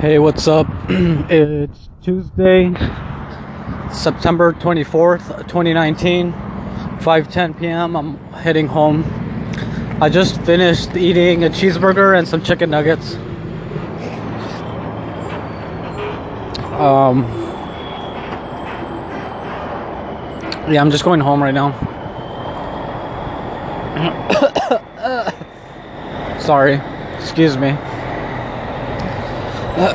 Hey, what's up? it's Tuesday, September 24th, 2019, 5:10 p.m. I'm heading home. I just finished eating a cheeseburger and some chicken nuggets. Um Yeah, I'm just going home right now. Sorry. Excuse me. Um,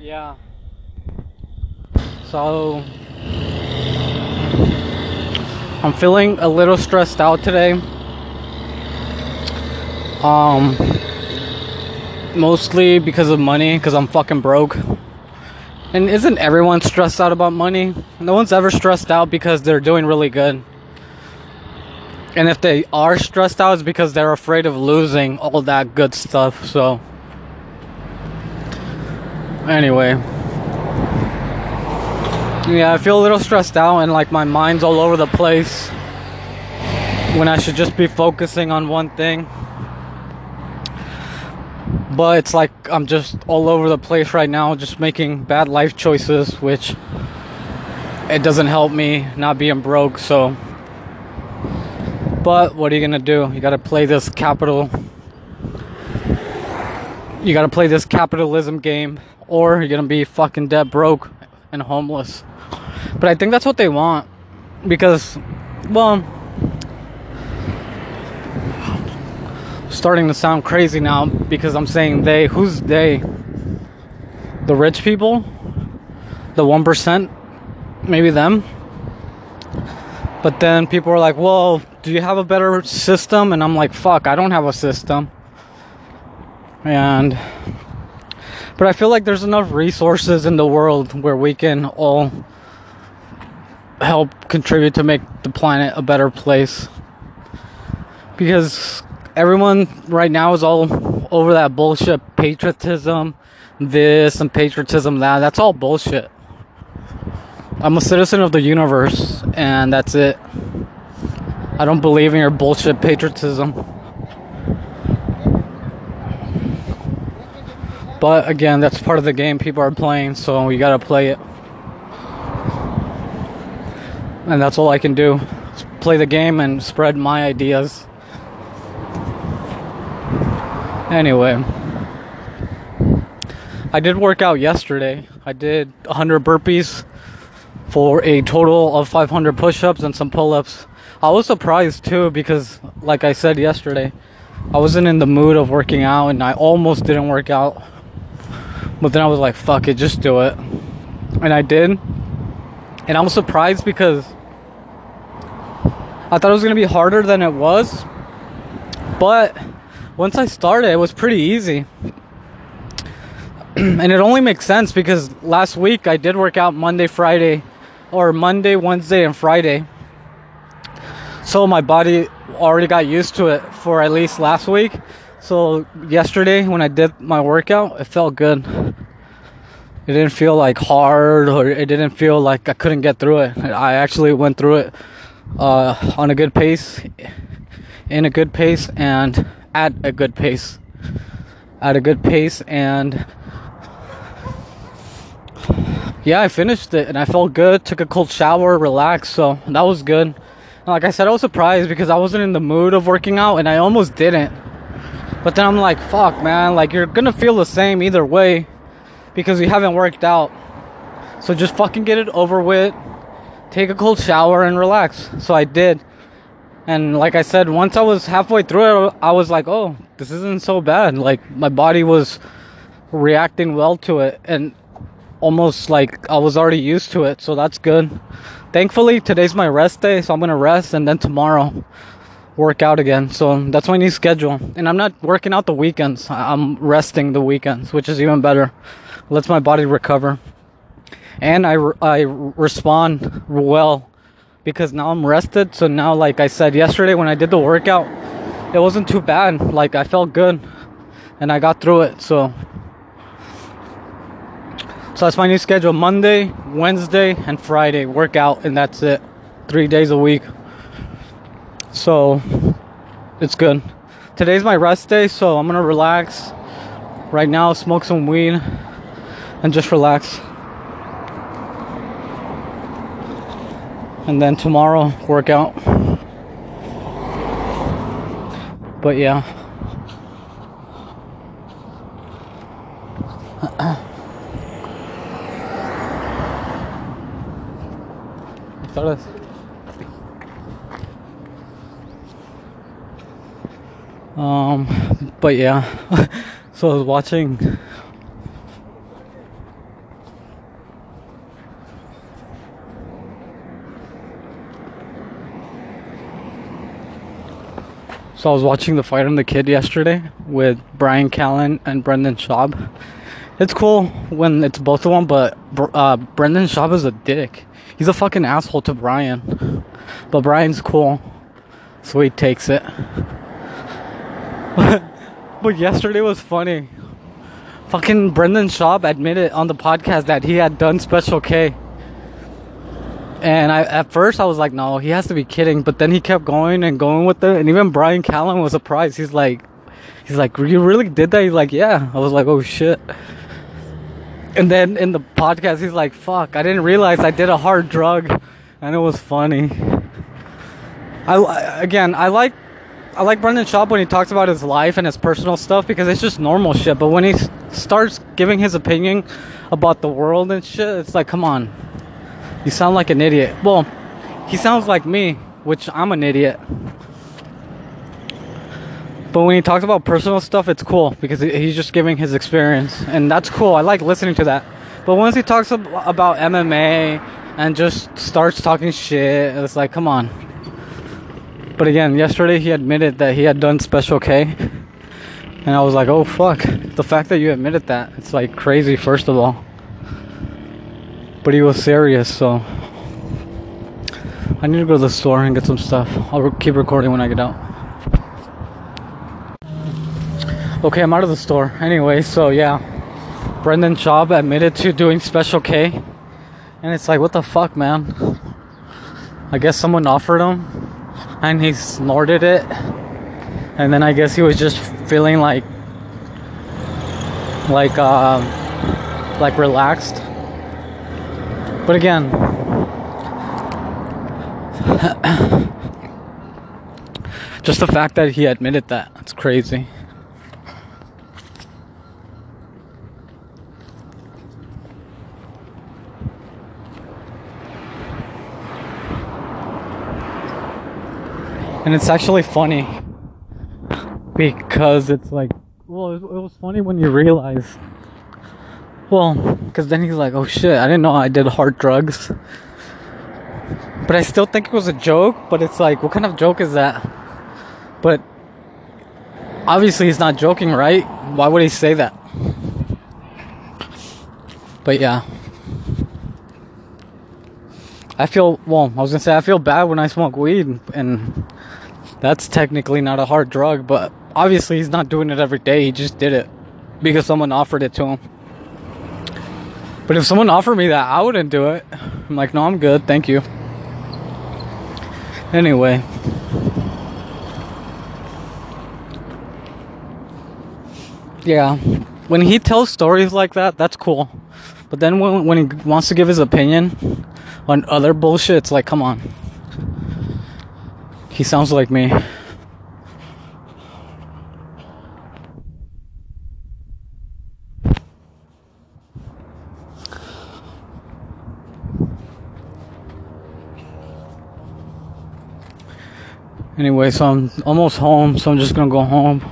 yeah. So, I'm feeling a little stressed out today. Um, mostly because of money, because I'm fucking broke. And isn't everyone stressed out about money? No one's ever stressed out because they're doing really good. And if they are stressed out, it's because they're afraid of losing all that good stuff. So, anyway. Yeah, I feel a little stressed out and like my mind's all over the place when I should just be focusing on one thing but it's like I'm just all over the place right now, just making bad life choices, which it doesn't help me not being broke. So, but what are you gonna do? You gotta play this capital. You gotta play this capitalism game, or you're gonna be fucking dead broke and homeless. But I think that's what they want because, well starting to sound crazy now because I'm saying they. Who's they? The rich people? The 1%? Maybe them? But then people are like, well, do you have a better system? And I'm like, fuck, I don't have a system. And. But I feel like there's enough resources in the world where we can all help contribute to make the planet a better place. Because everyone right now is all over that bullshit patriotism, this and patriotism that. That's all bullshit. I'm a citizen of the universe, and that's it. I don't believe in your bullshit patriotism. But again, that's part of the game people are playing, so you gotta play it. And that's all I can do. Play the game and spread my ideas. Anyway, I did work out yesterday. I did 100 burpees for a total of 500 push ups and some pull ups. I was surprised too because, like I said yesterday, I wasn't in the mood of working out and I almost didn't work out. But then I was like, fuck it, just do it. And I did. And I was surprised because I thought it was to be harder than it was. But once I started, it was pretty easy. and it only makes sense because last week I did work out Monday, Friday, or Monday, Wednesday, and Friday. So my body already got used to it for at least last week. So yesterday when I did my workout, it felt good. It didn't feel like hard or it didn't feel like I couldn't get through it. I actually went through it uh, on a good pace, in a good pace, and at a good pace. At a good pace, and yeah, I finished it and I felt good. Took a cold shower, relaxed, so that was good. Like I said, I was surprised because I wasn't in the mood of working out and I almost didn't. But then I'm like, fuck, man, like you're gonna feel the same either way because you haven't worked out. So just fucking get it over with, take a cold shower, and relax. So I did. And like I said, once I was halfway through it, I was like, oh, this isn't so bad. Like my body was reacting well to it and almost like I was already used to it. So that's good. Thankfully, today's my rest day. So I'm going to rest and then tomorrow work out again. So that's my new schedule. And I'm not working out the weekends. I'm resting the weekends, which is even better. Lets my body recover. And I, I respond well because now I'm rested. So now, like I said yesterday when I did the workout, it wasn't too bad. Like I felt good and I got through it. So, So that's my new schedule Monday, Wednesday, and Friday workout, and that's it. Three days a week. So it's good. Today's my rest day, so I'm gonna relax right now, smoke some weed, and just relax. And then tomorrow, workout. But yeah. ¿Sabes? Um, but yeah, so I was watching. So I was watching the Fighter and the Kid yesterday with Brian Callen and Brendan Schaub. It's cool when it's both of them, but uh, Brendan Schaub is a dick. He's a fucking asshole to Brian, but Brian's cool, so he takes it. but yesterday was funny. Fucking Brendan Schaub admitted on the podcast that he had done Special K. And I at first I was like, no, he has to be kidding. But then he kept going and going with it. And even Brian Callen was surprised. He's like, he's like, you really did that? He's like, yeah. I was like, oh shit. And then in the podcast, he's like, fuck, I didn't realize I did a hard drug. And it was funny. I again, I like I like Brendan Schaub when he talks about his life and his personal stuff because it's just normal shit. But when he starts giving his opinion about the world and shit, it's like, come on, you sound like an idiot. Well, he sounds like me, which I'm an idiot. But when he talks about personal stuff, it's cool because he's just giving his experience, and that's cool. I like listening to that. But once he talks about MMA and just starts talking shit, it's like, come on. But again, yesterday he admitted that he had done Special K. And I was like, oh fuck. The fact that you admitted that, it's like crazy, first of all. But he was serious, so. I need to go to the store and get some stuff. I'll keep recording when I get out. Okay, I'm out of the store. Anyway, so yeah. Brendan Schaub admitted to doing Special K. And it's like, what the fuck, man? I guess someone offered him and he snorted it and then I guess he was just feeling like like uh, like relaxed but again? Just the fact that he admitted that. It's crazy. And it's actually funny. Because it's like well it was funny when you realize well because then he's like oh shit i didn't know i did hard drugs but i still think it was a joke but it's like what kind of joke is that but obviously he's not joking right why would he say that but yeah I feel well. I was gonna say I feel bad when I smoke weed, and that's technically not a hard drug. But obviously, he's not doing it every day. He just did it because someone offered it to him. But if someone offered me that, I wouldn't do it. I'm like, no, I'm good, thank you. Anyway. Yeah, when he tells stories like that, that's cool. But then when, when he wants to give his opinion on other bullshit, it's like, come on. He sounds like me. Anyway, so I'm almost home, so I'm just gonna go home,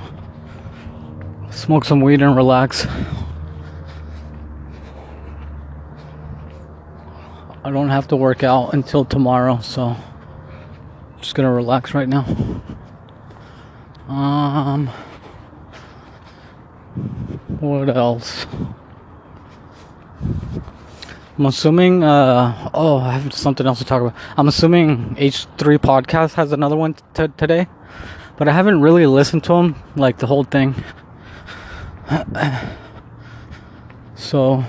smoke some weed, and relax. I don't have to work out until tomorrow, so I'm just gonna relax right now. Um, what else? I'm assuming. Uh, oh, I have something else to talk about. I'm assuming H3 Podcast has another one t- today, but I haven't really listened to them like the whole thing. so.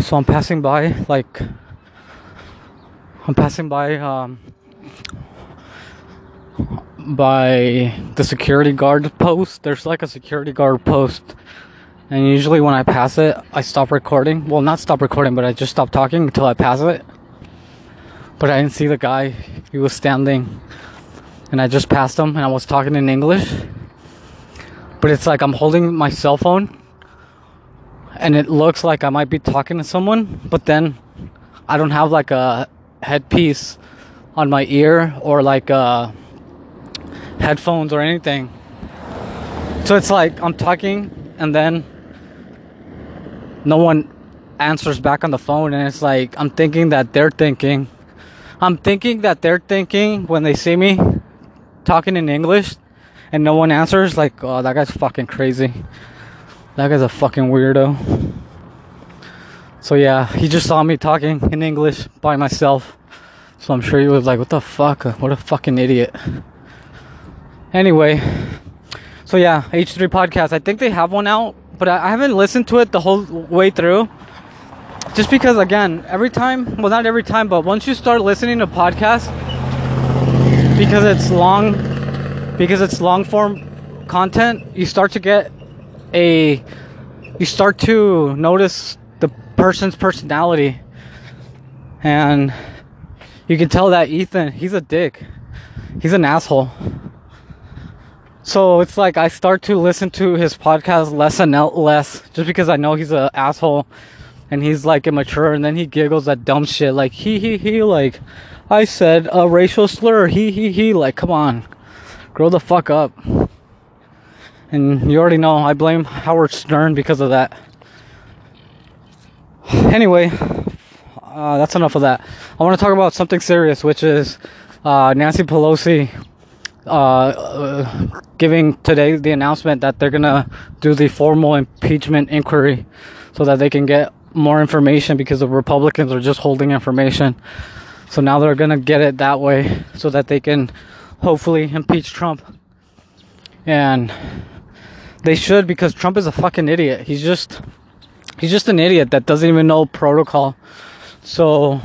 So I'm passing by, like, I'm passing by, um, by the security guard post. There's like a security guard post. And usually when I pass it, I stop recording. Well, not stop recording, but I just stop talking until I pass it. But I didn't see the guy. He was standing. And I just passed him and I was talking in English. But it's like I'm holding my cell phone and it looks like I might be talking to someone, but then I don't have like a headpiece on my ear or like uh, headphones or anything. So it's like I'm talking and then no one answers back on the phone, and it's like I'm thinking that they're thinking. I'm thinking that they're thinking when they see me talking in English and no one answers, like, oh, that guy's fucking crazy. That guy's a fucking weirdo. So yeah, he just saw me talking in English by myself. So I'm sure he was like, what the fuck? What a fucking idiot. Anyway, so yeah, H3 podcast. I think they have one out, but I haven't listened to it the whole way through. Just because, again, every time, well, not every time, but once you start listening to podcasts, because it's long, because it's long form content, you start to get a, you start to notice the person's personality. And you can tell that Ethan, he's a dick. He's an asshole. So it's like I start to listen to his podcast less and less just because I know he's an asshole and he's like immature and then he giggles at dumb shit like he he he like I said a racial slur he he he like come on grow the fuck up. And you already know I blame Howard Stern because of that. Anyway uh, that's enough of that. I want to talk about something serious which is uh, Nancy Pelosi uh, giving today the announcement that they're gonna do the formal impeachment inquiry so that they can get more information because the Republicans are just holding information. So now they're gonna get it that way so that they can hopefully impeach Trump. And they should because Trump is a fucking idiot. He's just he's just an idiot that doesn't even know protocol. So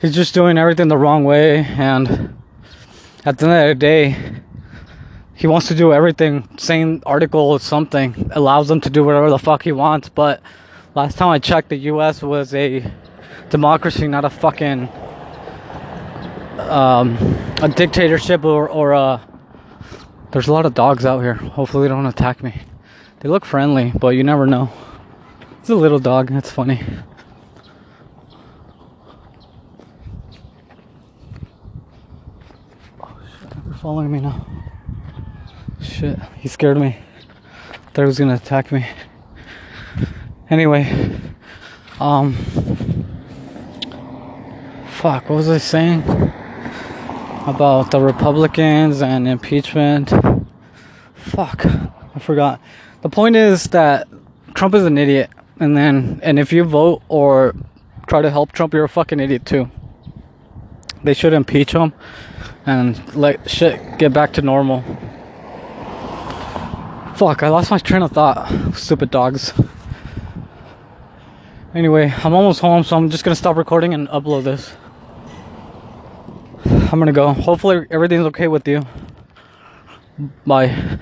he's just doing everything the wrong way and at the end of the day he wants to do everything Same article or something allows him to do whatever the fuck he wants but Last time I checked, the U.S. was a democracy, not a fucking um, a dictatorship or or a. There's a lot of dogs out here. Hopefully, they don't attack me. They look friendly, but you never know. It's a little dog. That's funny. Oh shit! They're following me now. Shit! He scared me. Thought he was gonna attack me. Anyway, um, fuck, what was I saying about the Republicans and impeachment? Fuck, I forgot. The point is that Trump is an idiot, and then, and if you vote or try to help Trump, you're a fucking idiot too. They should impeach him and let shit get back to normal. Fuck, I lost my train of thought. Stupid dogs. Anyway, I'm almost home, so I'm just gonna stop recording and upload this. I'm gonna go. Hopefully, everything's okay with you. Bye.